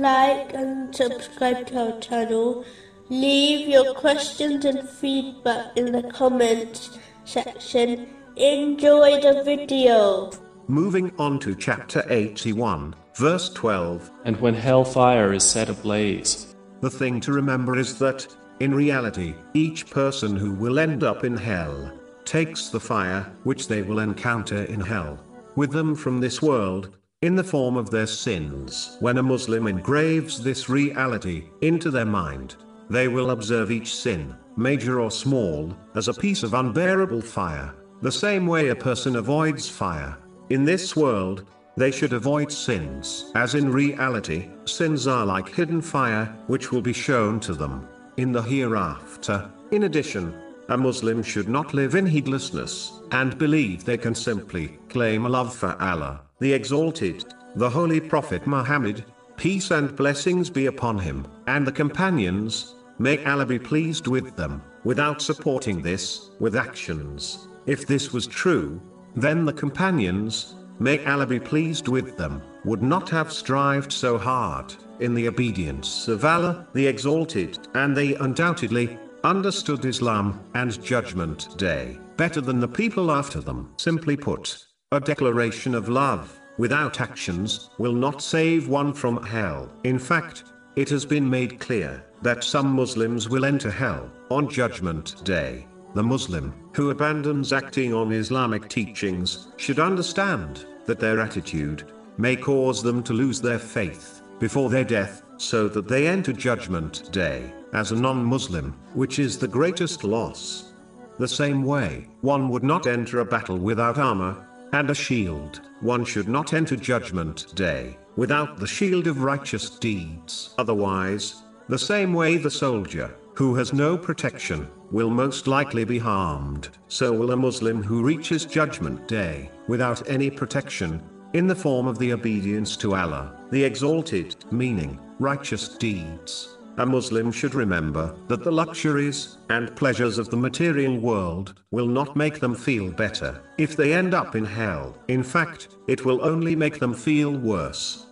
like and subscribe to our channel. Leave your questions and feedback in the comments section. Enjoy the video. Moving on to chapter 81, verse 12. And when hellfire is set ablaze, The thing to remember is that, in reality, each person who will end up in hell takes the fire which they will encounter in hell with them from this world in the form of their sins. When a Muslim engraves this reality into their mind, they will observe each sin, major or small, as a piece of unbearable fire, the same way a person avoids fire. In this world, they should avoid sins, as in reality, sins are like hidden fire, which will be shown to them in the hereafter. In addition, a Muslim should not live in heedlessness, and believe they can simply claim a love for Allah, the Exalted, the Holy Prophet Muhammad, peace and blessings be upon him, and the companions, may Allah be pleased with them, without supporting this, with actions. If this was true, then the companions, may Allah be pleased with them, would not have strived so hard, in the obedience of Allah, the Exalted, and they undoubtedly, understood Islam and Judgment Day better than the people after them. Simply put, a declaration of love, without actions, will not save one from hell. In fact, it has been made clear that some Muslims will enter hell on Judgment Day. The Muslim who abandons acting on Islamic teachings should understand that their attitude may cause them to lose their faith before their death, so that they enter Judgment Day as a non Muslim, which is the greatest loss. The same way, one would not enter a battle without armor and a shield, one should not enter Judgment Day without the shield of righteous deeds. Otherwise, the same way the soldier, who has no protection, will most likely be harmed, so will a Muslim who reaches Judgment Day without any protection, in the form of the obedience to Allah, the Exalted, meaning righteous deeds. A Muslim should remember that the luxuries and pleasures of the material world will not make them feel better if they end up in hell. In fact, it will only make them feel worse.